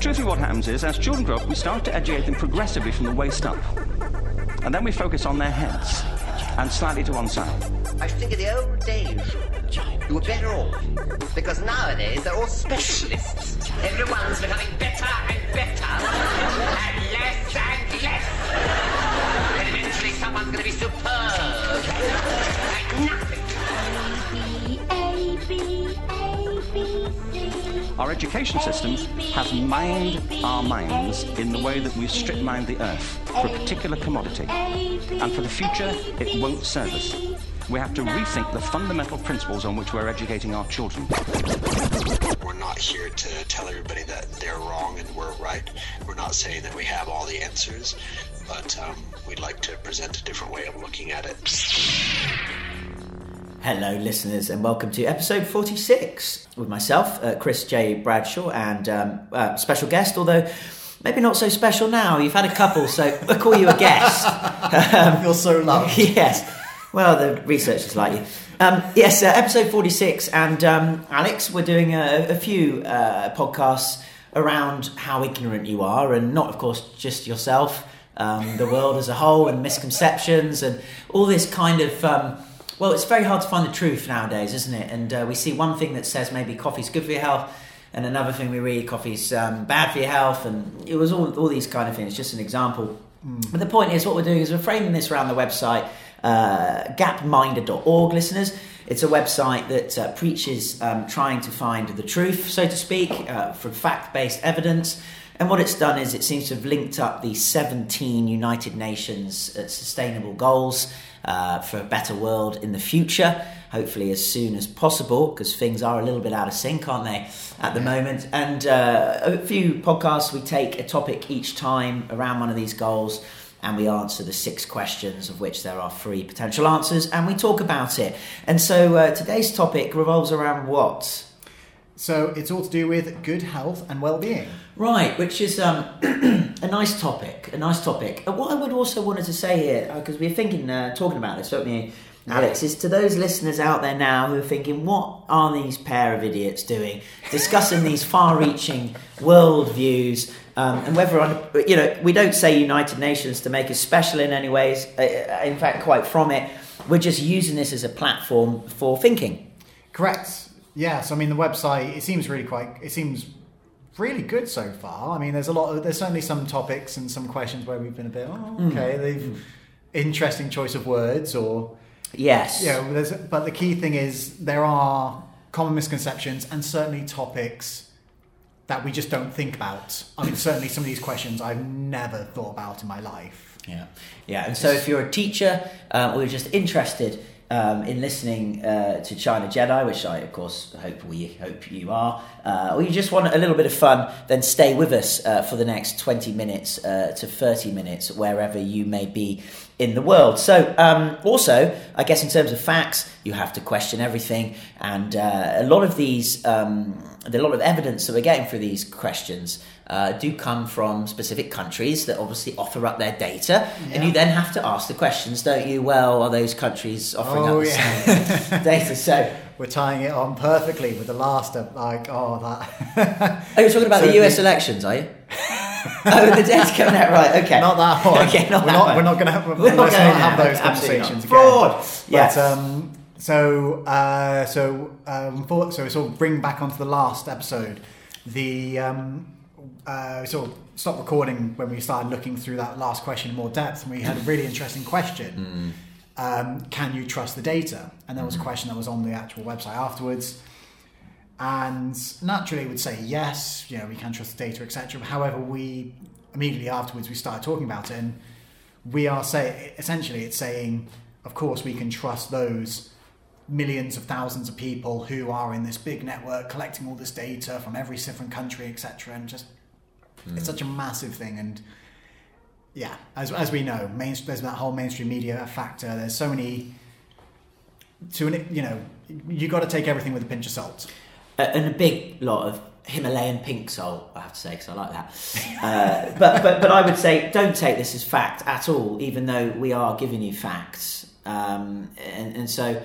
Truthfully, what happens is, as children grow up, we start to educate them progressively from the waist up. And then we focus on their heads and slightly to one side. I think in the old days, you were better off. Because nowadays they're all specialists. Everyone's becoming better and better. And less and less. And eventually someone's going to be superb. Like nothing. A, B, A, B, C. Our education system has mined our minds in the way that we strip mined the earth for a particular commodity. And for the future, it won't serve us. We have to rethink the fundamental principles on which we're educating our children. We're not here to tell everybody that they're wrong and we're right. We're not saying that we have all the answers, but um, we'd like to present a different way of looking at it. Hello, listeners, and welcome to episode 46 with myself, uh, Chris J. Bradshaw, and um, uh, special guest, although maybe not so special now. You've had a couple, so I'll call you a guest. You're so loved. yes. Well, the researchers like you. Um, yes, uh, episode 46, and um, Alex, we're doing a, a few uh, podcasts around how ignorant you are, and not, of course, just yourself, um, the world as a whole, and misconceptions, and all this kind of. Well, it's very hard to find the truth nowadays, isn't it? And uh, we see one thing that says maybe coffee's good for your health, and another thing we read coffee's um, bad for your health, and it was all, all these kind of things. Just an example. But the point is, what we're doing is we're framing this around the website uh, gapminder.org, listeners. It's a website that uh, preaches um, trying to find the truth, so to speak, uh, from fact based evidence. And what it's done is it seems to have linked up the 17 United Nations uh, sustainable goals uh, for a better world in the future, hopefully as soon as possible, because things are a little bit out of sync, aren't they, at the moment? And uh, a few podcasts, we take a topic each time around one of these goals and we answer the six questions, of which there are three potential answers, and we talk about it. And so uh, today's topic revolves around what? So it's all to do with good health and well-being. Right, which is um, a nice topic. A nice topic. Uh, what I would also wanted to say here, because we're thinking, uh, talking about this, don't we, Alex? Is to those listeners out there now who are thinking, what are these pair of idiots doing, discussing these far-reaching world views, um, and whether on, you know, we don't say United Nations to make us special in any ways. Uh, in fact, quite from it, we're just using this as a platform for thinking. Correct. Yes. I mean, the website. It seems really quite. It seems really good so far. I mean, there's a lot. Of, there's certainly some topics and some questions where we've been a bit. Oh, okay. They've interesting choice of words or Yes. yeah. But the key thing is there are common misconceptions and certainly topics that we just don't think about. I mean, certainly some of these questions I've never thought about in my life. Yeah, yeah. And so, if you're a teacher um, or you're just interested um, in listening uh, to China Jedi, which I, of course, hope we hope you are, uh, or you just want a little bit of fun, then stay with us uh, for the next 20 minutes uh, to 30 minutes, wherever you may be in the world. So, um, also, I guess in terms of facts, you have to question everything, and uh, a lot of these, um, a lot of evidence that we're getting through these questions. Uh, do come from specific countries that obviously offer up their data, and you then have to ask the questions, don't you? Well, are those countries offering Oh, up yeah. data? So, We're tying it on perfectly with the last, uh, like, oh, that. oh, you're talking about So the US the- elections, are you? oh, the data's coming out right. Okay, Not that one. Okay, not we're, that not, one. we're not going to have, We're let's not going have those conversations. Fraud. Yes. But, um, so, uh, so, um, for, so we sort of bring back onto the last episode. The um, uh, we sort of stopped recording when we started looking through that last question in more depth, and we had a really interesting question. Um, can you trust the data? And there was a question that was on the actual website afterwards. And naturally, would say yes, you know, we can trust the data, etc. However, we immediately afterwards we started talking about it, and we are saying essentially it's saying, of course, we can trust those millions of thousands of people who are in this big network collecting all this data from every different country, etc. And just it's hmm. such a massive thing, and yeah, as as we know, main, there's that whole mainstream media factor. There's so many. To an, you know, you got to take everything with a pinch of salt. And a big lot of Himalayan pink soul, I have to say, because I like that. Uh, but, but, but I would say don't take this as fact at all, even though we are giving you facts. Um, and, and so,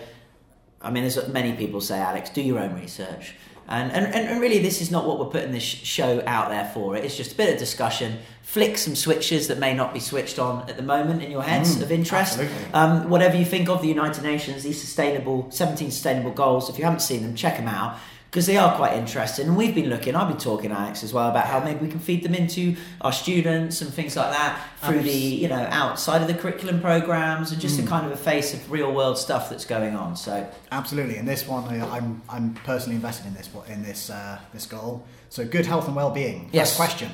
I mean, as many people say, Alex, do your own research. And, and, and really, this is not what we're putting this show out there for. It's just a bit of discussion, flick some switches that may not be switched on at the moment in your heads of interest. Um, whatever you think of the United Nations, these sustainable, 17 sustainable goals, if you haven't seen them, check them out because they are quite interesting. And we've been looking, I've been talking, Alex, as well, about how maybe we can feed them into our students and things like that through the, you know, outside of the curriculum programs and just a mm. kind of a face of real world stuff that's going on. So, Absolutely, and this one I- I'm I'm personally invested in this in this uh, this goal. So good health and well-being. Yes. First question.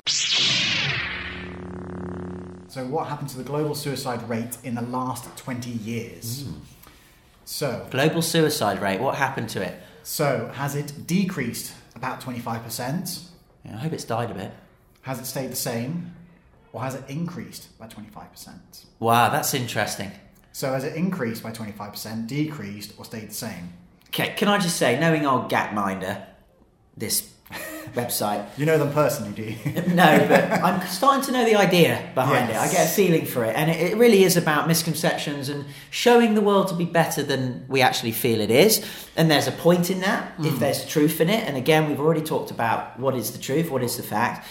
So what happened to the global suicide rate in the last 20 years? Mm. So global suicide rate, what happened to it? So has it decreased about 25%? Yeah, I hope it's died a bit. Has it stayed the same? Or has it increased by 25%? Wow, that's interesting. So has it increased by 25%, decreased, or stayed the same? Okay, can I just say, knowing old Gapminder, this website, You know them personally, do you? no, but I'm starting to know the idea behind Yes. it. I get a feeling for it, and it, it really is about misconceptions and showing the world to be better than we actually feel it is. And there's a point in that if there's truth in it. And again, we've already talked about what is the truth, what is the fact.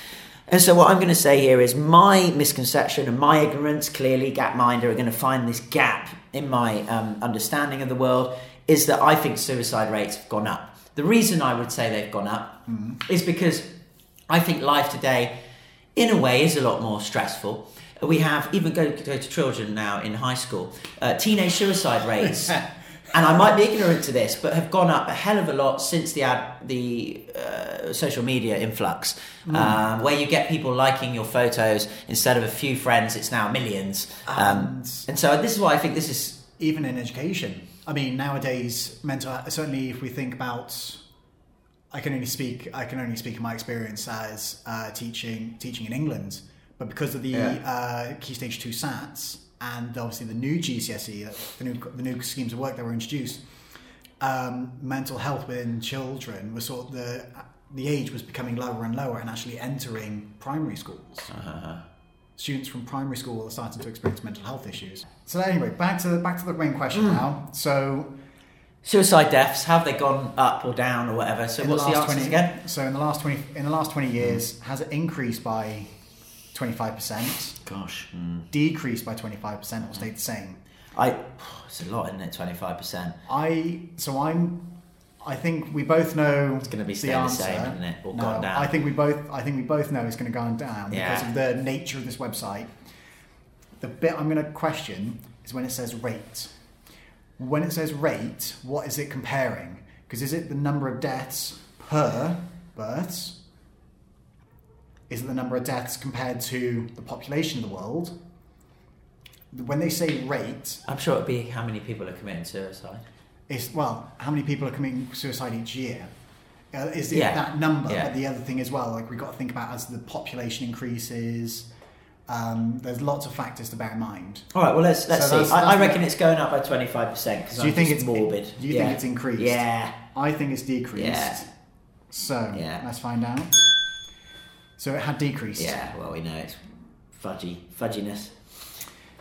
And so, what I'm going to say here is my misconception and my ignorance, clearly, Gapminder are going to find this gap in my um, understanding of the world, is that I think suicide rates have gone up. The reason I would say they've gone up is because I think life today, in a way, is a lot more stressful. We have, even go, go to children now in high school, uh, teenage suicide rates. and I might be ignorant to this, but have gone up a hell of a lot since the ad, the uh, social media influx, um, where you get people liking your photos instead of a few friends, it's now millions. Um, And- and so this is why I think this is even in education. I mean, nowadays, mental certainly if we think about, I can only speak. I can only speak in my experience as uh, teaching teaching in England, but because of the Yeah. uh, Key Stage Two SATs and obviously the new GCSE, the new the new schemes of work that were introduced, um, mental health within children was sort of the the age was becoming lower and lower and actually entering primary schools students from primary school are starting to experience mental health issues. So anyway, back to the, back to the main question hmm. now. So suicide deaths. Have they gone up or down or whatever? So what's the the, last 20 again? So in the last twenty in the last twenty hmm. years, has it increased by twenty five percent, Gosh, hmm. decreased by twenty five percent, or stayed the same? I. It's a lot, isn't it? Twenty five percent. I so I'm. I think we both know it's gonna be the staying the same, isn't it? Or no, gone down. I think we both. I think we both know it's going to go on down because of the nature of this website. The bit I'm going to question is when it says rate. When it says rate, what is it comparing? Because is it the number of deaths per births? Is it the number of deaths compared to the population of the world? When they say rate, I'm sure it'd be how many people are committing suicide. It's well, how many people are committing suicide each year? Uh, is it Yeah. that number? Yeah. But the other thing as well, like we've got to think about as the population increases. Um, there's lots of factors to bear in mind. All right, well let's let's So see. that's- I, I reckon it's going up by twenty five percent because Do you think it's morbid? Do you Yeah. think it's increased? Yeah, I think it's decreased. Yeah. So Yeah. let's find out. So it had decreased. yeah. Well, we know it's fudgy, fudginess.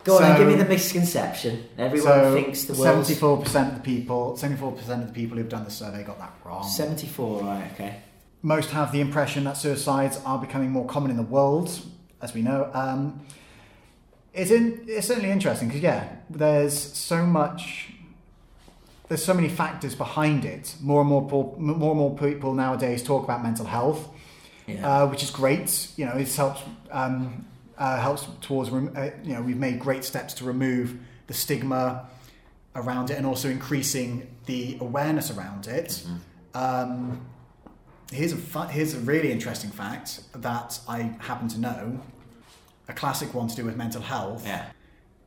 Go on, then, give me the misconception. Everyone So thinks the world's seventy-four percent of the people, seventy-four percent of the people who've done the survey got that wrong. seventy four. Right, okay. Most have the impression that suicides are becoming more common in the world, as we know. Um, it's in, it's certainly interesting because yeah, there's so much. There's so many factors behind it. More and more, more and more people nowadays talk about mental health, Yeah. uh, which is great. You know, it helps um, uh, helps towards. rem- Uh, you know, we've made great steps to remove the stigma around it and also increasing the awareness around it. Um, here's a fu- here's a really interesting fact that I happen to know. A classic one to do with mental health. yeah.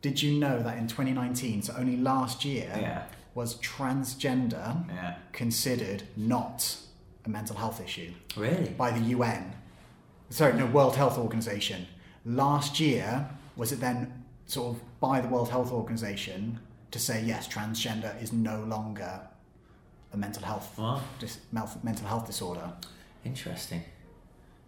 Did you know that in 2019, so only last year, Yeah. was transgender Yeah. considered not a mental health issue Really? by the UN? Sorry, no, World Health Organization. Last year, was it then sort of by the World Health Organization to say yes, transgender is no longer a mental health Wow. dis- mental health disorder? Interesting.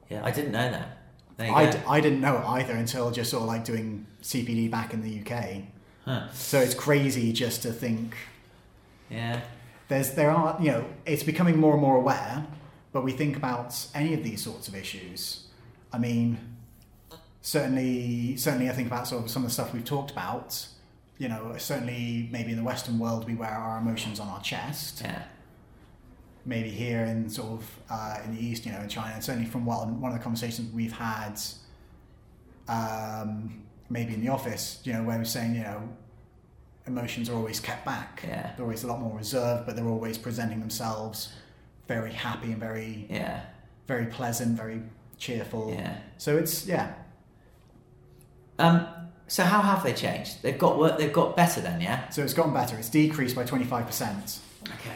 Yeah, I didn't know that. I, d- I didn't know it either until just sort of like doing CPD back in the UK. Huh. So it's crazy just to think Yeah. there's there are you know it's becoming more and more aware, but we think about any of these sorts of issues. I mean, certainly, certainly, I think about sort of some of the stuff we've talked about. You know, certainly, maybe in the Western world, we wear our emotions on our chest. Yeah. Maybe here in sort of uh, in the East, you know, in China, and certainly from what one of the conversations we've had, um, maybe in the office, you know, where we're saying, you know, emotions are always kept back. Yeah. They're always a lot more reserved, but they're always presenting themselves very happy and very Yeah. very pleasant, very cheerful. Yeah. So it's yeah. Um, so how have they changed? They've got work. They've got better then, yeah. So it's gotten better. It's decreased by twenty five percent. Okay.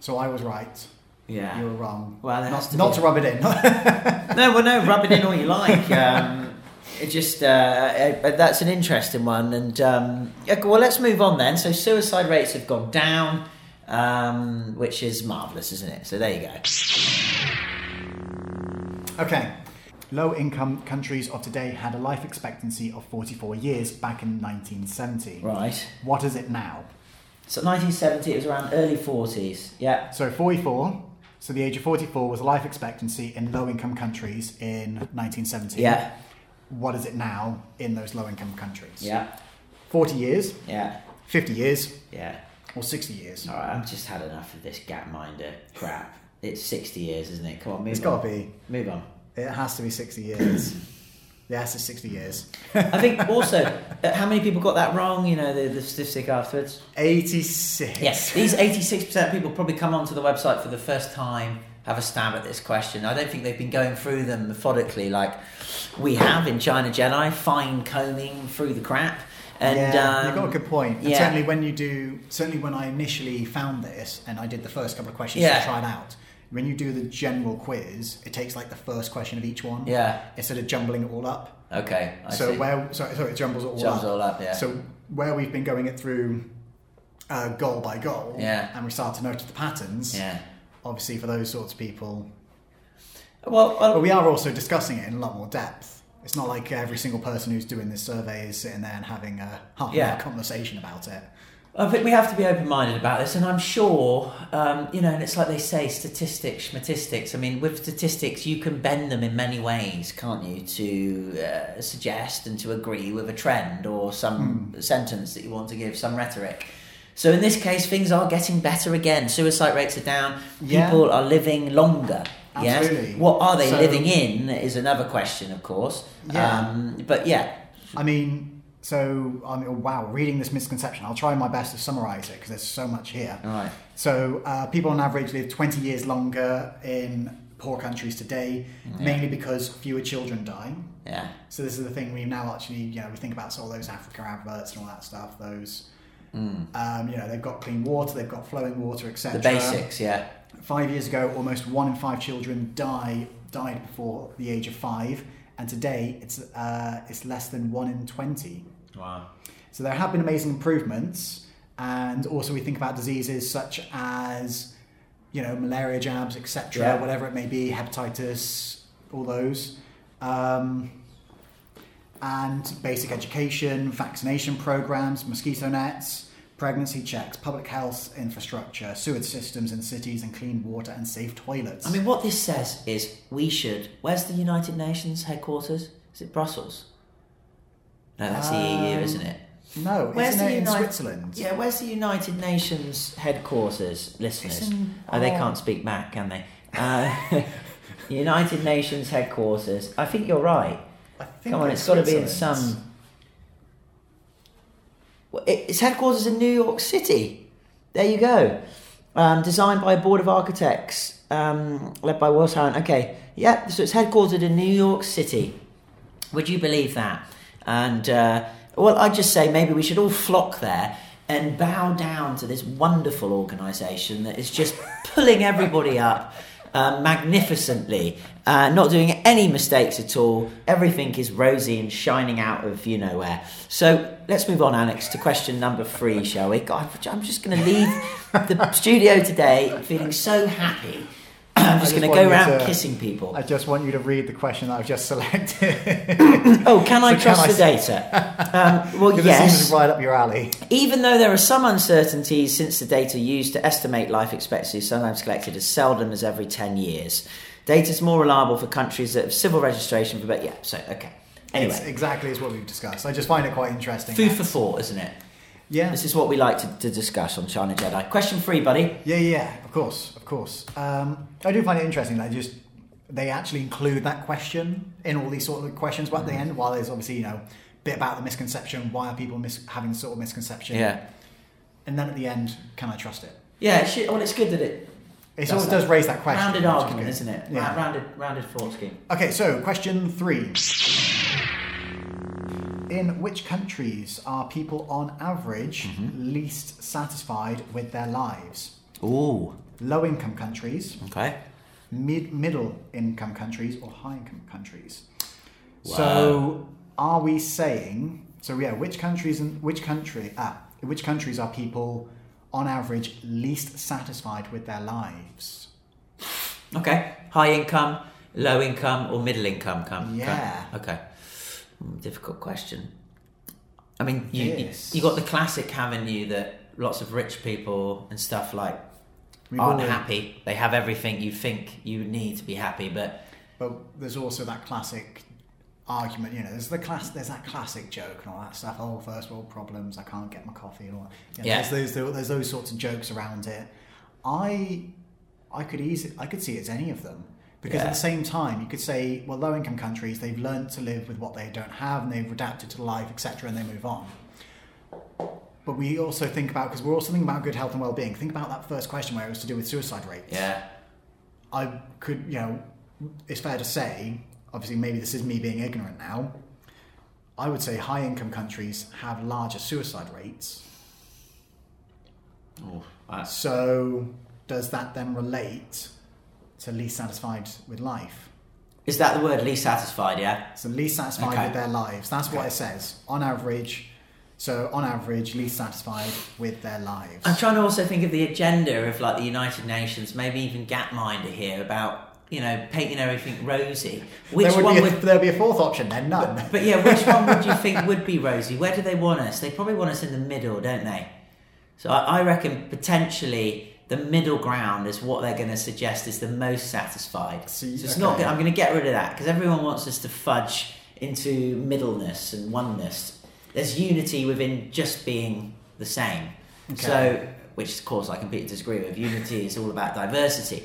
So I was right. Yeah. You were wrong. Well, not, to not to rub it in. No, well, no, rub it in all you like. Um, it just uh, uh, that's an interesting one, and um, well, let's move on then. So suicide rates have gone down, um, which is marvelous, isn't it? So there you go. okay. Low income countries of today had a life expectancy of 44 years back in 1970. Right. What is it now? So 1970, it was around early 40s. Yeah. So 44. So the age of 44 was life expectancy in low income countries in 1970. Yeah. What is it now in those low income countries? Yeah. 40 years, Yeah. 50 years, Yeah. or 60 years? All right, I've just had enough of this gapminder crap. It's 60 years, isn't it? Come on, move It's on. It's got to be. Move on. It has to be 60 years. yes, it's 60 years. I think also, uh, how many people got that wrong? You know, the, the statistic afterwards. 86. Yes, these 86% of people probably come onto the website for the first time, have a stab at this question. I don't think they've been going through them methodically like we have in China Jedi, fine combing through the crap. And yeah, um, you've got a good point. Yeah. certainly when you do, certainly when I initially found this and I did the first couple of questions Yeah. to try it out, when you do the general quiz, it takes like the first question of each one. Yeah. Instead of jumbling it all up. Okay, I so see. where, sorry, sorry, it jumbles it all Jumbles up. all up, yeah. So where we've been going it through uh, goal by goal, Yeah. and we start to notice the patterns. Yeah. Obviously, for those sorts of people, Well, well But we are also discussing it in a lot more depth. It's not like every single person who's doing this survey is sitting there and having a half Yeah. hour conversation about it. I think we have to be open minded about this, and I'm sure, um, you know, and it's like they say statistics, statistics. I mean, with statistics, you can bend them in many ways, can't you, to uh, suggest and to agree with a trend or some Hmm. sentence that you want to give, some rhetoric. So in this case, things are getting better again. Suicide rates are down. Yeah. People are living longer. Absolutely. Yes. What are they So- living in is another question, of course. Yeah. Um, but yeah, I mean, so mean, wow, reading this misconception, I'll try my best to summarize it because there's so much here. right. So uh, people on average live 20 years longer in poor countries today, mainly because fewer children die. Yeah. So this is the thing we now actually, you know, we think about all those Africa adverts and all that stuff. Those, um, you know, they've got clean water, they've got flowing water, etc. The basics, yeah. Five years ago, almost one in five children die died before the age of five, and today it's uh, it's less than one in twenty. Wow. So there have been amazing improvements, and also we think about diseases such as, you know, malaria jabs, etc., Yeah. whatever it may be, hepatitis, all those, um, and basic education, vaccination programs, mosquito nets. Pregnancy checks, public health infrastructure, sewage systems in cities, and clean water and safe toilets. I mean, what this says is we should. Where's the United Nations headquarters? Is it Brussels? No, that's the EU, Um, isn't it? no, Where's the it in Uni- Switzerland? Yeah, where's the United Nations headquarters, listeners? In- oh, they oh. can't speak back, can they? Uh, United Nations headquarters. I think you're right. I think Come on, it's it's got to be in some. Its headquarters in New York City. There you go. Um, designed by a board of architects, um, led by Wallace Harrison. Okay, yeah. So it's headquartered in New York City. Would you believe that? And uh, well, I'd just say maybe we should all flock there and bow down to this wonderful organisation that is just pulling everybody up uh, magnificently, uh, not doing any mistakes at all. Everything is rosy and shining out of you know where. So let's move on, Alex, to question number three, shall we? God, I'm just going to leave the studio today feeling so happy I'm just I going to go around to- kissing people. I just want you to read the question that I've just selected. Oh, can I So can trust I the s- data? Um, well, yes. right up your alley. Even though there are some uncertainties since the data used to estimate life expectancy is sometimes collected as seldom as every 10 years, data is more reliable for countries that have civil registration for. But yeah, so, okay. Anyway, It's exactly as what we've discussed. I just find it quite interesting. food for thought, isn't it? Yeah. This is what we like to, to discuss on China Jedi. Question three, buddy. Yeah, yeah, of course, of course. Um, I do find it interesting that just they actually include that question in all these sort of questions, but at the end, while there's obviously you know a bit about the misconception, why are people mis- having sort of misconception? Yeah. And then at the end, can I trust it? Yeah, it should, well, it's good that it. It of does raise that question. Rounded is argument, isn't it? Yeah. Rounded, rounded thought scheme. Okay, so question three. In which countries are people on average Mm-hmm. least satisfied with their lives? Ooh, Low income countries, okay. mid middle income countries, or high income countries. So are we saying so yeah, which countries and which country ah, which countries are people on average least satisfied with their lives? Okay. High income, low income, or middle income? Come. Yeah. Okay. Mm, Difficult question. I mean, you, you Yes. you got the classic, haven't you? That lots of rich people and stuff like We've aren't happy. They have everything you think you need to be happy, but But there's also that classic argument, you know, there's the class there's that classic joke and all that stuff, oh first world problems, I can't get my coffee and all that. You know, Yeah. There's those there's those sorts of jokes around it. I I could easily I could see it as any of them. Because Yeah. at the same time, you could say, well, low income countries, they've learned to live with what they don't have and they've adapted to life, etc., and they move on. But we also think about, because we're also thinking about good health and well being, think about that first question where it was to do with suicide rates. yeah, I could, you know, it's fair to say, obviously, maybe this is me being ignorant now. I would say high income countries have larger suicide rates. oh, So, does that then relate to least satisfied with life? is that the word? Least satisfied? Yeah. So, least satisfied Okay. with their lives. That's what it says. On average, so on average, least satisfied with their lives. I'm trying to also think of the agenda of like the United Nations, maybe even Gapminder here about you know painting everything rosy. Which there would one be a, would there'd be a fourth option then, none. But yeah, which one would you think would be rosy? Where do they want us? They probably want us in the middle, don't they? So I, I reckon potentially the middle ground is what they're going to suggest is the most satisfied. See, so it's not. okay. Gonna, I'm going to get rid of that because everyone wants us to fudge into middleness and oneness. There's unity within just being the same. Okay. So, which of course I completely disagree with. Unity is all about diversity,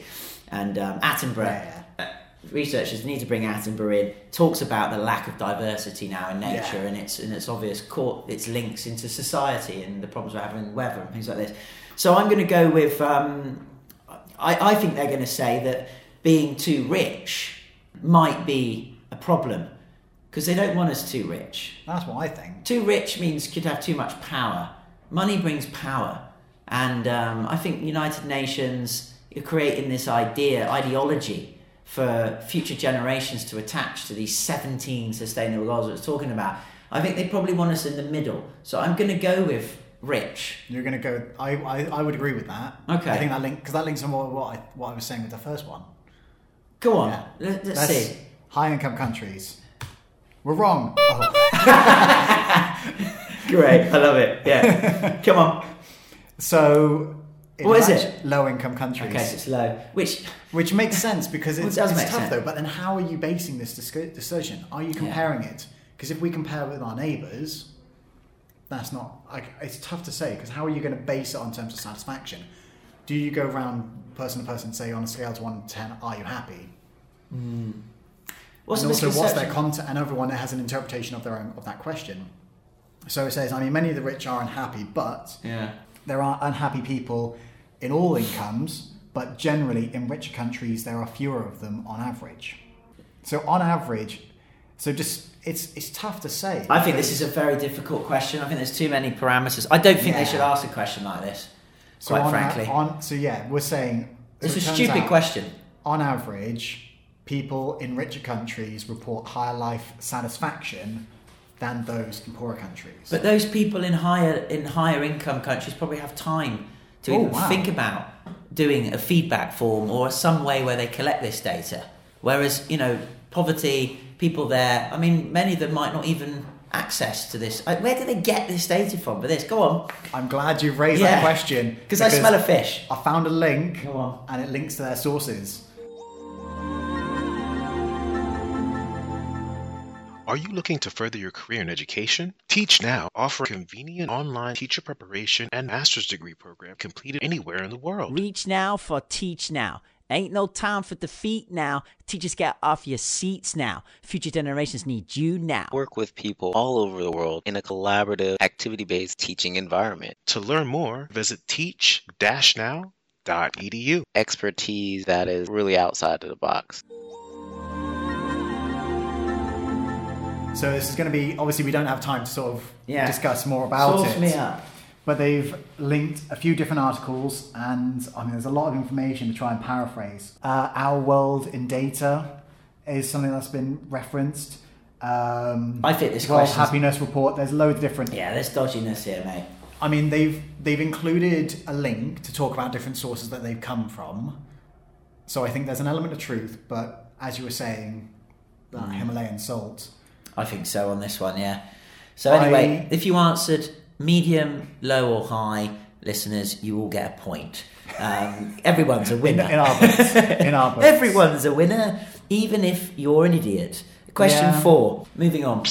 and um, Attenborough Yeah. uh, researchers need to bring Attenborough in. Talks about the lack of diversity now in nature, Yeah. and its and its obvious court its links into society and the problems we're having with weather and things like this. So I'm going to go with. Um, I, I think they're going to say that being too rich might be a problem because they don't want us too rich. That's what I think. Too rich means could have too much power. Money brings power, and um, I think United Nations are creating this idea, ideology for future generations to attach to these 17 sustainable goals I was talking about. I think they probably want us in the middle. So I'm going to go with rich. You're going to go. I, I I would agree with that. Okay. I think that link because that links on what what I, what I was saying with the first one. Go on, Yeah. let, us see. high income countries. We're wrong. Oh. Great, I love it. Yeah, come on. So. What is it? Low income countries. Okay, so it's low. Which Which makes sense because Well, it it's, tough sense. though. But then, how are you basing this decision? Are you comparing it? Because if we compare with our neighbours, that's not. Like, it's tough to say because how are you going to base it on terms of satisfaction? Do you go around person to person and say on a scale to one to ten, are you happy? what's and also, what's their content? And everyone has an interpretation of their own of that question. So it says, I mean, many of the rich are unhappy, but Yeah. there are unhappy people in all incomes, but generally in richer countries there are fewer of them on average. So on average, so just it's it's tough to say. I think this is a very difficult question. I think there's too many parameters. I don't think they should ask a question like this. so quite on, a- frankly, on so yeah, we're saying so it's it a stupid out, question. On average, people in richer countries report higher life satisfaction than those in poorer countries. But those people in higher in higher income countries probably have time to Oh, even wow. think about doing a feedback form or some way where they collect this data. Whereas, you know, poverty, people there, I mean, many of them might not even access to this. Like, Where do they get this data from for this? Go on. I'm glad you've raised Yeah. that question 'Cause I smell a fish. I found a link, Go on. and it links to their sources. Are you looking to further your career in education? Teach Now offer a convenient online teacher preparation and master's degree program completed anywhere in the world. Reach now for Teach Now. Ain't no time for defeat now. Teachers get off your seats now. Future generations need you now. work with people all over the world in a collaborative, activity based teaching environment. To learn more, visit teach-now.edu. Expertise that is really outside of the box. So this is going to be obviously we don't have time to sort of Yeah. discuss more about Source it. me up. But they've linked a few different articles, and I mean, there's a lot of information to try and paraphrase. Uh, Our World in Data is something that's been referenced. Um, I think this World Happiness Report. There's loads of different. Yeah, there's dodginess here, mate. I mean, they've they've included a link to talk about different sources that they've come from. So I think there's an element of truth, but as you were saying, that Mm. Himalayan salt. I think so on this one, yeah. So I- anyway, if you answered medium, low, or high, listeners, you will get a point. Um, everyone's a winner. in our books, in our books. Everyone's a winner, even if you're an idiot. Question Yeah. four. Moving on.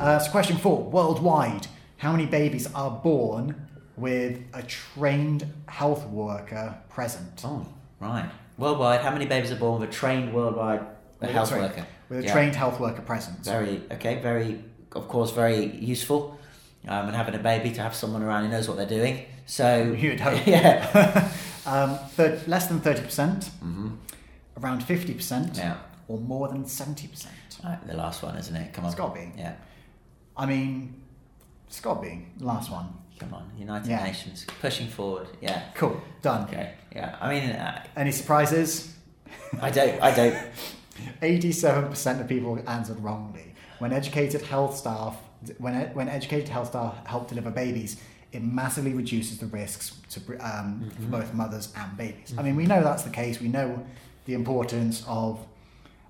Uh, so, question four: Worldwide, how many babies are born with a trained health worker present? Oh, right. Worldwide, how many babies are born with a trained worldwide With a health tra- worker? With a Yeah. trained health worker present. Very okay. Very, of course, very useful. Um, and having a baby to have someone around who knows what they're doing. So You'd hope. yeah, Um, thir- less than thirty percent, around fifty percent, Mm-hmm. Yeah. or more than seventy percent. Right, the last one, isn't it? Come on. It's gotta be. Yeah. I mean, it's got to be last one. Come on. United Yeah. Nations pushing forward. Yeah. Cool, done. Okay. Yeah. I mean, uh, Any surprises? I don't. I don't. Eighty-seven percent of people answered wrongly. When educated health staff, when when educated health staff help deliver babies, it massively reduces the risks to um, for both mothers and babies. I mean, we know that's the case. We know the importance of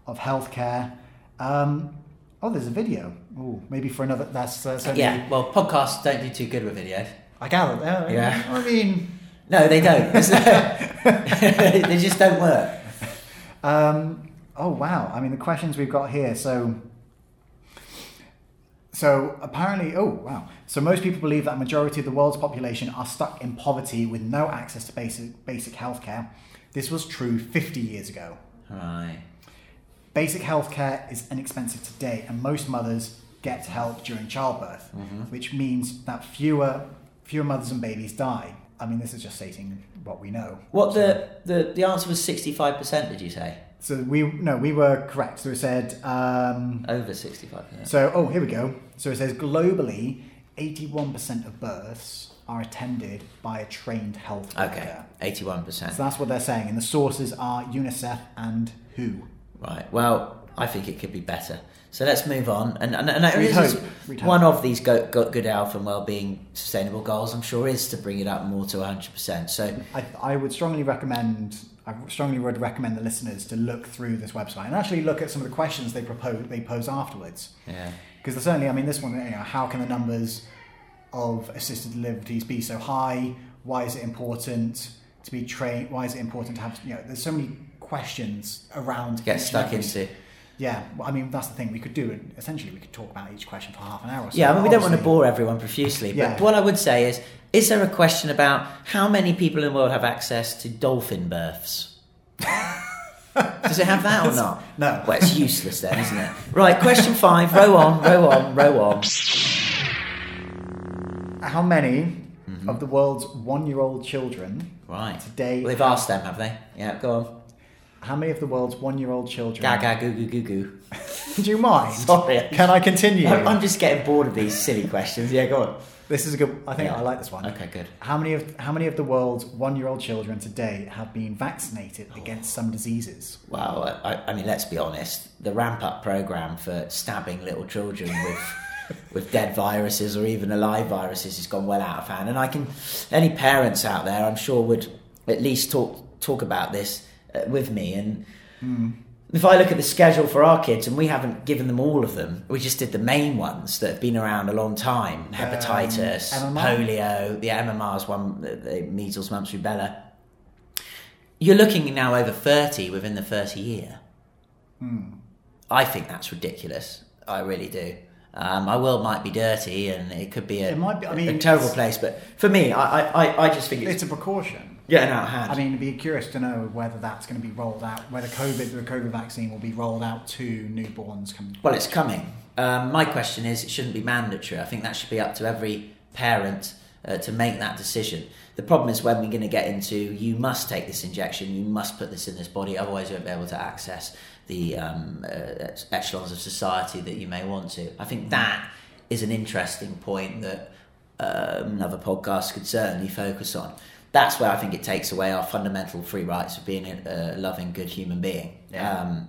of healthcare. Um, oh, there's a video. Ooh, maybe for another. That's uh, certainly. Yeah. Well, podcasts don't do too good with videos. I gather. Uh, Yeah. I mean, No, they don't. they just don't work. Um, oh wow! I mean, the questions we've got here. So, so apparently, oh wow! So most people believe that a majority of the world's population are stuck in poverty with no access to basic basic healthcare. This was true 50 years ago. Right. Basic healthcare is inexpensive today, and most mothers get help during childbirth, mm-hmm. which means that fewer fewer mothers and babies die. I mean, this is just stating what we know. What the the the answer was sixty five percent? Did you say So we no, we were correct. So we said. Um, over sixty five percent? So, oh, here we go. So it says globally, 81% of births are attended by a trained health worker. Okay, eighty one percent. So that's what they're saying. And the sources are UNICEF and WHO. Right. Well, I think it could be better. So let's move on. And and, and is one of these go, go, good health and well-being sustainable goals, I'm sure, is to bring it up more to 100%. So I, I would strongly recommend. I strongly would recommend the listeners to look through this website and actually look at some of the questions they propose. They pose afterwards. yeah, Because certainly, I mean, this one, you know, how can the numbers of assisted deliveries be so high? Why is it important to be trained? Why is it important to have, you know, there's so many questions around. get stuck into. Yeah, well, I mean, that's the thing. We could do it. Essentially, we could talk about each question for half an hour. Or so. Yeah, I mean, we don't want to bore everyone profusely, but Yeah. what I would say is, is there a question about how many people in the world have access to dolphin births? Does it have that or not? No. Well, it's useless then, isn't it? Right, question five. Row on, row on, row on. How many Mm-hmm. of the world's one-year-old children Right. today? Well, they've asked them, have they? Yeah, go on. How many of the world's one-year-old children? Gaga, goo, goo, goo, goo. Do you mind? Sorry. Can I continue? I'm just getting bored of these silly questions. Yeah, go on. This is a good. I think Yeah. I like this one. Okay, good. How many of how many of the world's one-year-old children today have been vaccinated against some diseases? Well, I, I mean, let's be honest. The ramp up program for stabbing little children with with dead viruses or even alive viruses has gone well out of hand. And I can, any parents out there, I'm sure would at least talk talk about this uh, with me. And if I look at the schedule for our kids, and we haven't given them all of them, we just did the main ones that have been around a long time: hepatitis, MMR? polio, the MMR's one, the, measles, mumps, rubella. You're looking now over thirty within the thirty year. I think that's ridiculous. I really do. Um, our world might be dirty, and it could be a, It might be- I a mean, terrible place. But for me, I, I, I- I just think it's, It's a precaution. Getting out of hand. I mean, it'd be curious to know whether that's going to be rolled out, whether COVID, the COVID vaccine will be rolled out to newborns. Coming. Well, it's coming. Um, my question is, it shouldn't be mandatory. I think that should be up to every parent uh, to make that decision. The problem is when we're going to get into you must take this injection, you must put this in this body, otherwise you won't be able to access the um, uh, echelons of society that you may want to. I think that is an interesting point that um, another podcast could certainly focus on. That's where I think it takes away our fundamental free rights of being a, a loving, good human being. Yeah. Um,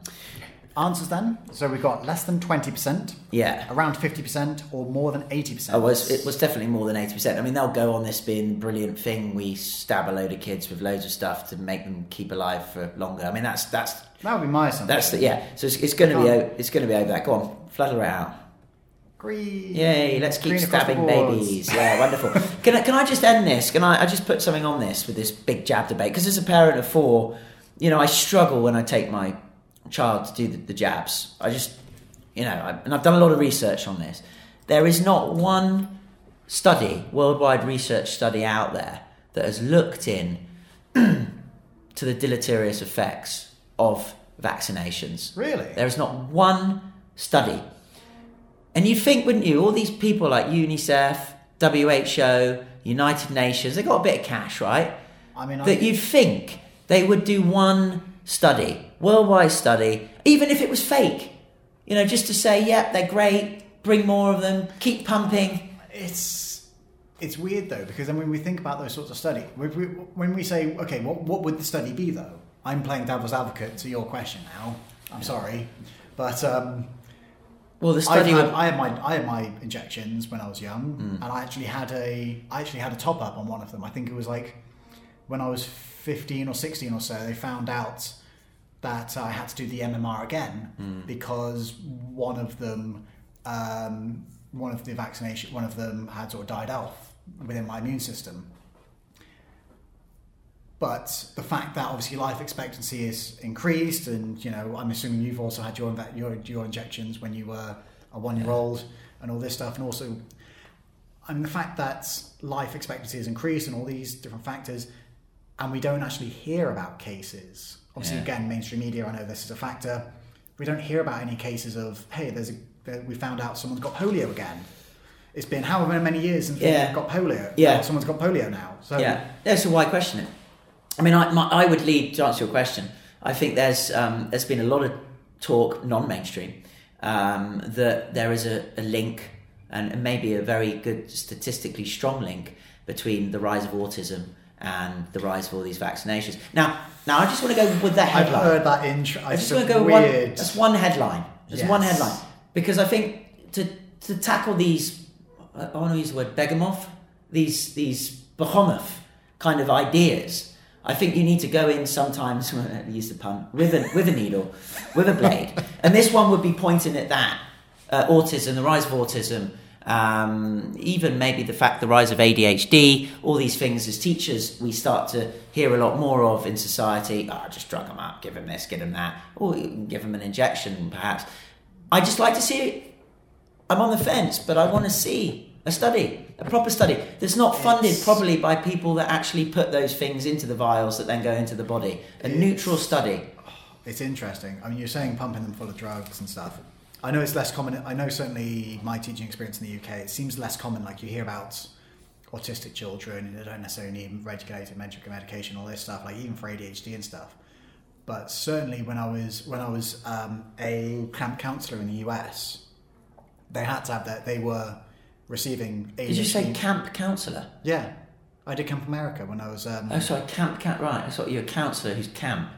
Answers then. So we've got less than twenty percent, yeah. around fifty percent, or more than eighty percent. Oh, it was, it was definitely more than 80%. I mean, they'll go on this being a brilliant thing. We stab a load of kids with loads of stuff to make them keep alive for longer. I mean, that's, that's, That would be my assumption. that's the, yeah. So it's, it's going to be, o- it's going to be over that. Go on, flutter it out. Green. Yay, let's keep Green stabbing babies. Yeah, wonderful. can, I, can I just end this? Can I, I just put something on this with this big jab debate? Because as a parent of four, you know, I struggle when I take my child to do the, the jabs. I just, you know, I, and I've done a lot of research on this. There is not one study, worldwide research study out there that has looked in to the deleterious effects of vaccinations. Really? There is not one study. And you'd think, wouldn't you, all these people like UNICEF, WHO, United Nations, they got a bit of cash, right? I mean, I, That you'd think they would do one study, worldwide study, even if it was fake. You know, just to say, yep, they're great, bring more of them, keep pumping. it's it's weird though because then when we think about those sorts of study, when we, when we say, okay, what what would the study be though? I'm playing devil's advocate to your question now. I'm sorry, but um, Well, the study had, would. I had my I had my injections when I was young, Hmm. and I actually had a I actually had a top up on one of them. I think it was like when I was 15 or 16 or so. They found out that I had to do the MMR again Hmm. because one of them, um, one of the vaccination, one of them had sort of died off within my immune system. But the fact that obviously life expectancy is increased, and you know, I'm assuming you've also had your your, your injections when you were a one year old, and all this stuff, and also, I mean, the fact that life expectancy has increased and all these different factors, and we don't actually hear about cases. Obviously, Yeah. again, mainstream media, I know this is a factor. We don't hear about any cases of hey, there's a we found out someone's got polio again. It's been however many years since Yeah. they've got polio. Yeah. Someone's got polio now. So Yeah, that's a why question it. I mean, I, my, I would lead to answer your question. I think there's um, there's been a lot of talk, non-mainstream, um, that there is a, a link and maybe a very good statistically strong link between the rise of autism and the rise of all these vaccinations. Now, now I just want to go with the headline. I've heard that intro. I just want to go weird. one. That's one headline. Just one headline because I think to to tackle these, I want to use the word behemoth, these these behemoth kind of ideas. I think you need to go in sometimes. Use the pun with a with a needle, with a blade, and this one would be pointing at that uh, autism, the rise of autism, um, even maybe the fact the rise of ADHD, all these things as teachers we start to hear a lot more of in society. Oh, just drug them up, give them this, give them that, or give them an injection perhaps. I just like to see it. I'm on the fence, but I want to see a study, a proper study that's not funded It's- probably by people that actually put those things into the vials that then go into the body. A neutral study. It's interesting. I mean, you're saying pumping them full of drugs and stuff. I know it's less common. I know certainly my teaching experience in the UK, it seems less common. Like you hear about autistic children and they don't necessarily need regulated medical medication, all this stuff, like even for ADHD and stuff. But certainly when I was when I was um, a camp counselor in the US, they had to have that. They were receiving ADHD. Did you say camp counsellor? Yeah, I did Camp America when I was. Um, Oh, sorry, camp, camp. Right, I thought you were a counsellor who's camp.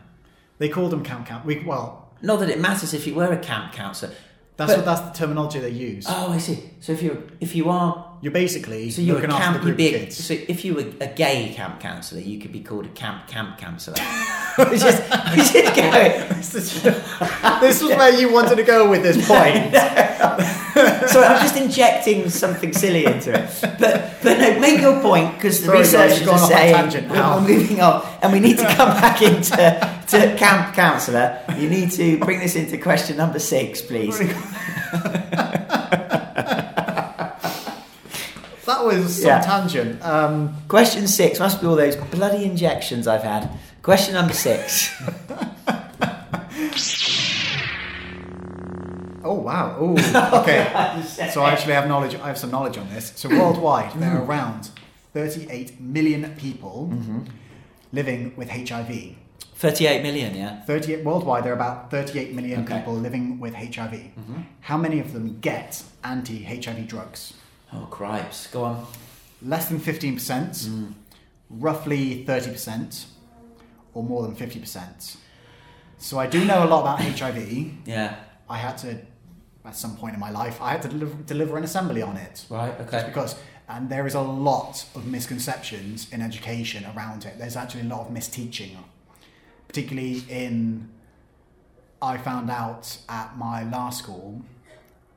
They called them camp camp. We well, Not that it matters if you were a camp counsellor. That's But- what that's the terminology they use. Oh, I see. So if you if you are You're basically so you're a camp, you'd be a, so if you were a gay camp counsellor, you could be called a camp camp counsellor. which is which is going. this was where you wanted to go with this point. So I'm just injecting something silly into it. But but no, make your point because the Sorry, guys, researchers you've are off saying tangent now. we're moving on, and we need to come back into to camp counsellor. You need to bring this into question number six, please. That was some Yeah. tangent. Um, Question six must be all those bloody injections I've had. Question number six. oh wow! Oh, okay. so I actually have knowledge. I have some knowledge on this. So worldwide, there Mm. are around 38 million people Mm-hmm. living with HIV. 38 million, yeah. 38 worldwide, there are about 38 million Okay. people living with HIV. Mhm. How many of them get anti-HIV drugs? Oh, cripes. Go on. Less than 15%, Mm. roughly 30%, or more than 50%. So I do know a lot about HIV. Yeah. I had to, at some point in my life, I had to deliver, deliver an assembly on it. Right, okay. Just because, and there is a lot of misconceptions in education around it. There's actually a lot of misteaching, particularly in. I found out at my last school.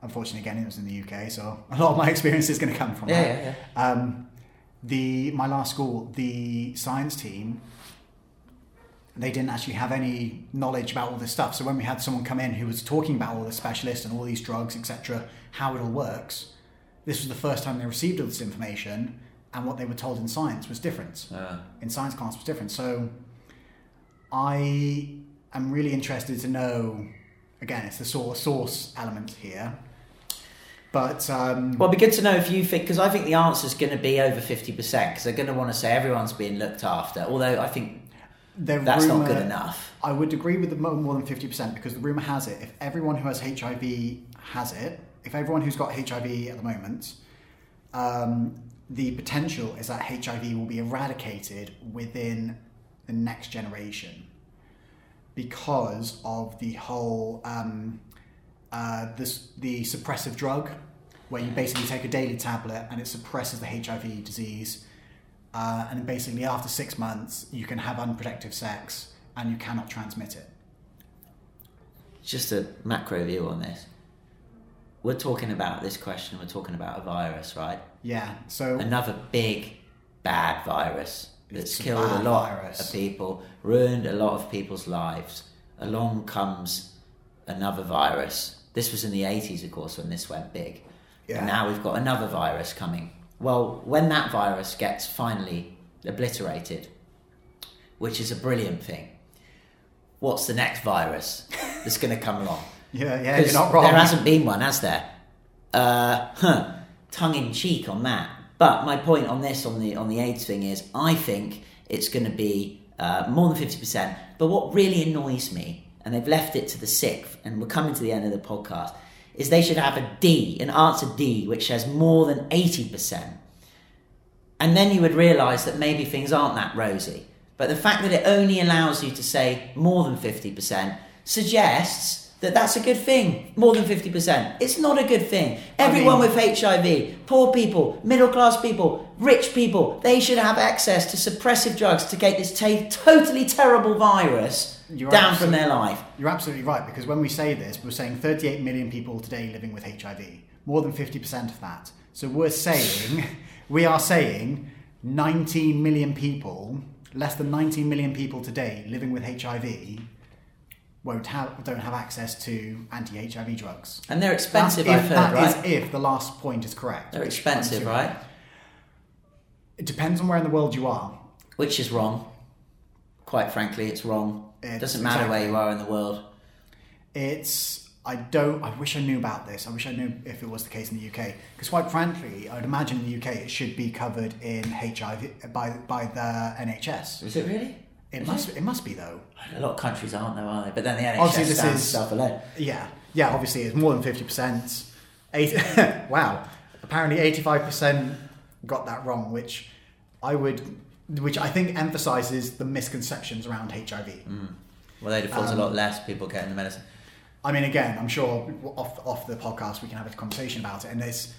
Unfortunately, again, it was in the UK, so a lot of my experience is going to come from Yeah, that. yeah, Um, the my last school, the science team, they didn't actually have any knowledge about all this stuff. So when we had someone come in who was talking about all the specialists and all these drugs, etc., how it all works, this was the first time they received all this information, and what they were told in science was different. Uh, In science class was different. So I am really interested to know. Again, it's the of source element here. But um, well, it'd be good to know if you think, because I think the answer is going to be over 50%, because they're going to want to say everyone's being looked after. Although I think that's not good enough. I would agree with the more than fifty percent because the rumor has it if everyone who has HIV has it, if everyone who's got HIV at the moment, um, the potential is that HIV will be eradicated within the next generation because of the whole um, uh, this the suppressive drug where you basically take a daily tablet and it suppresses the HIV disease. Uh, and basically, after six months, you can have unprotected sex and you cannot transmit it. Just a macro view on this. We're talking about this question, we're talking about a virus, right? Yeah. So Another big, bad virus that's killed a lot virus. of people, ruined a lot of people's lives. Along comes another virus. This was in the 80s, of course, when this went big. Yeah. And now we've got another virus coming. Well, when that virus gets finally obliterated, which is a brilliant thing, what's the next virus that's going to come along? yeah, yeah, you're not wrong. There hasn't been one, has there? Uh, huh, tongue in cheek on that. But my point on this, on the on the AIDS thing, is I think it's going to be uh, more than fifty percent. But what really annoys me, and they've left it to the sixth, and we're coming to the end of the podcast, is they should have a D, an answer D, which says more than eighty percent. And then you would realise that maybe things aren't that rosy. But the fact that it only allows you to say more than 50% suggests that that's a good thing. More than 50%. It's not a good thing. Everyone mean- with HIV, poor people, middle class people, rich people, they should have access to suppressive drugs to get this ta- totally terrible virus You're down from their life. You're absolutely right because when we say this, we're saying 38 million people today living with HIV, more than 50% of that. So we're saying, we are saying 19 million people, less than 19 million people today living with HIV won't have, don't have access to anti-HIV drugs. And they're expensive, That's if, heard, that is right? if the last point is correct. They're expensive, right? It depends on where in the world you are. Which is wrong. Quite frankly, it's wrong. It doesn't matter where you are in the world. It's I don't. I wish I knew about this. I wish I knew if it was the case in the UK. Because quite frankly, I would imagine in the UK it should be covered in HIV by by the NHS. Is it really? It must. It must be though. A lot of countries aren't though, are they? But then the NHS Obviously, this stands is- itself alone. Yeah. Yeah. Obviously, it's more than fifty percent. Wow. Apparently, eighty-five percent got that wrong, which I would. Which I think emphasises the misconceptions around HIV. Well, they'd have thought Um, a lot less people getting the medicine. I mean, again, I'm sure off off the podcast we can have a conversation about it. And there's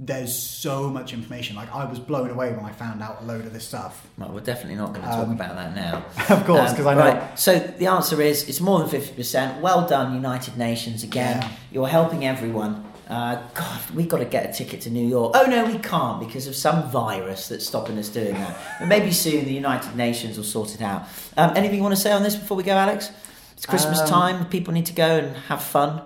there's so much information. Like I was blown away when I found out a load of this stuff. Well, we're definitely not going to talk Um, about that now. of course, 'cause I know- Right. So the answer is it's more than fifty percent. Well done, United Nations. Again, Yeah. you're helping everyone. Uh, God, we've got to get a ticket to New York. Oh no, we can't because of some virus that's stopping us doing that. But maybe soon the United Nations will sort it out. Um, anything you want to say on this before we go, Alex? It's Christmas Um, time. People need to go and have fun.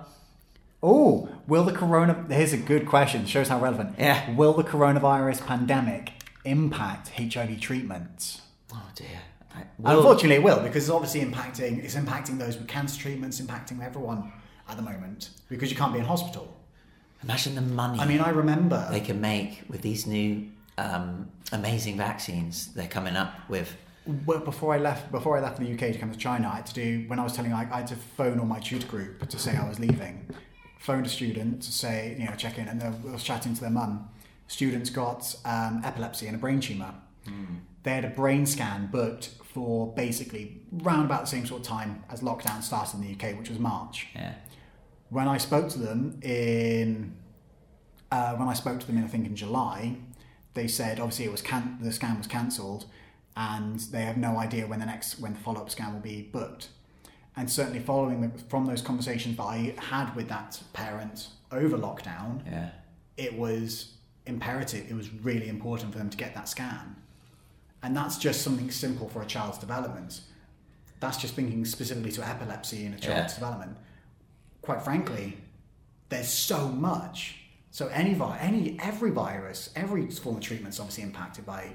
Oh, will the corona? Here's a good question. Shows how relevant. Yeah. Will the coronavirus pandemic impact HIV treatments? Oh dear. Will- Unfortunately, it will because it's obviously impacting. It's impacting those with cancer treatments, impacting everyone at the moment because you can't be in hospital. Imagine the money. I mean, I remember. they can make with these new um, amazing vaccines they're coming up with. Well, before I left, before I left the UK to come to China, I had to do when I was telling, I, I had to phone all my tutor group to say I was leaving. Phoned a student to say, you know, check in, and I was chatting to their mum. Students got um, epilepsy and a brain tumor. They had a brain scan booked for basically round about the same sort of time as lockdown started in the UK, which was March. Yeah. When I spoke to them in, uh, when I spoke to them in I think in July, they said obviously it was can- the scan was cancelled, and they have no idea when the next when the follow up scan will be booked. And certainly following the, from those conversations that I had with that parent over lockdown, Yeah. it was imperative. It was really important for them to get that scan, and that's just something simple for a child's development. That's just thinking specifically to epilepsy in a child's Yeah. development. Quite frankly, there's so much. So any vi- any every virus, every form of treatment is obviously impacted by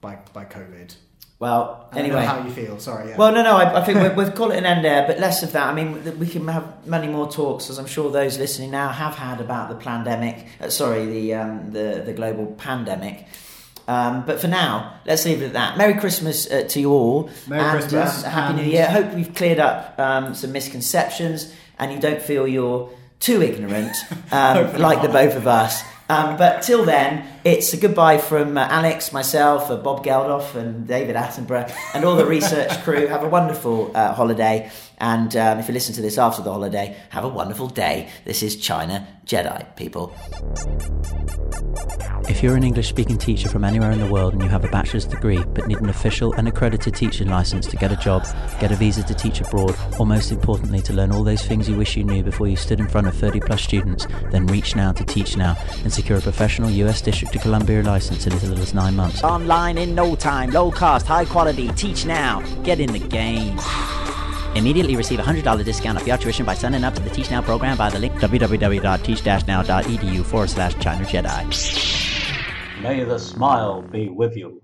by by COVID. Well, I don't anyway. know how you feel. Sorry. Yeah. Well, no, no. I, I think we'll, we'll call it an end there, but less of that. I mean, we can have many more talks, as I'm sure those listening now have had about the pandemic. Uh, sorry, the um, the the global pandemic. Um, but for now, let's leave it at that. Merry Christmas uh, to you all, Merry and Christmas, um, Happy New and- Year. Hope we've cleared up um, some misconceptions, and you don't feel you're too ignorant, um, like the both of us. Um, but till then, it's a goodbye from uh, Alex, myself, uh, Bob Geldof, and David Attenborough, and all the research crew. Have a wonderful uh, holiday. And um, if you listen to this after the holiday, have a wonderful day. This is China Jedi, people. If you're an English speaking teacher from anywhere in the world and you have a bachelor's degree but need an official and accredited teaching license to get a job, get a visa to teach abroad, or most importantly to learn all those things you wish you knew before you stood in front of 30 plus students, then reach now to Teach Now and secure a professional US District of Columbia license in as little as nine months. Online in no time, low cost, high quality. Teach Now. Get in the game. Immediately receive a $100 discount off your tuition by signing up to the Teach Now program via the link www.teach-now.edu forward slash China Jedi. May the smile be with you.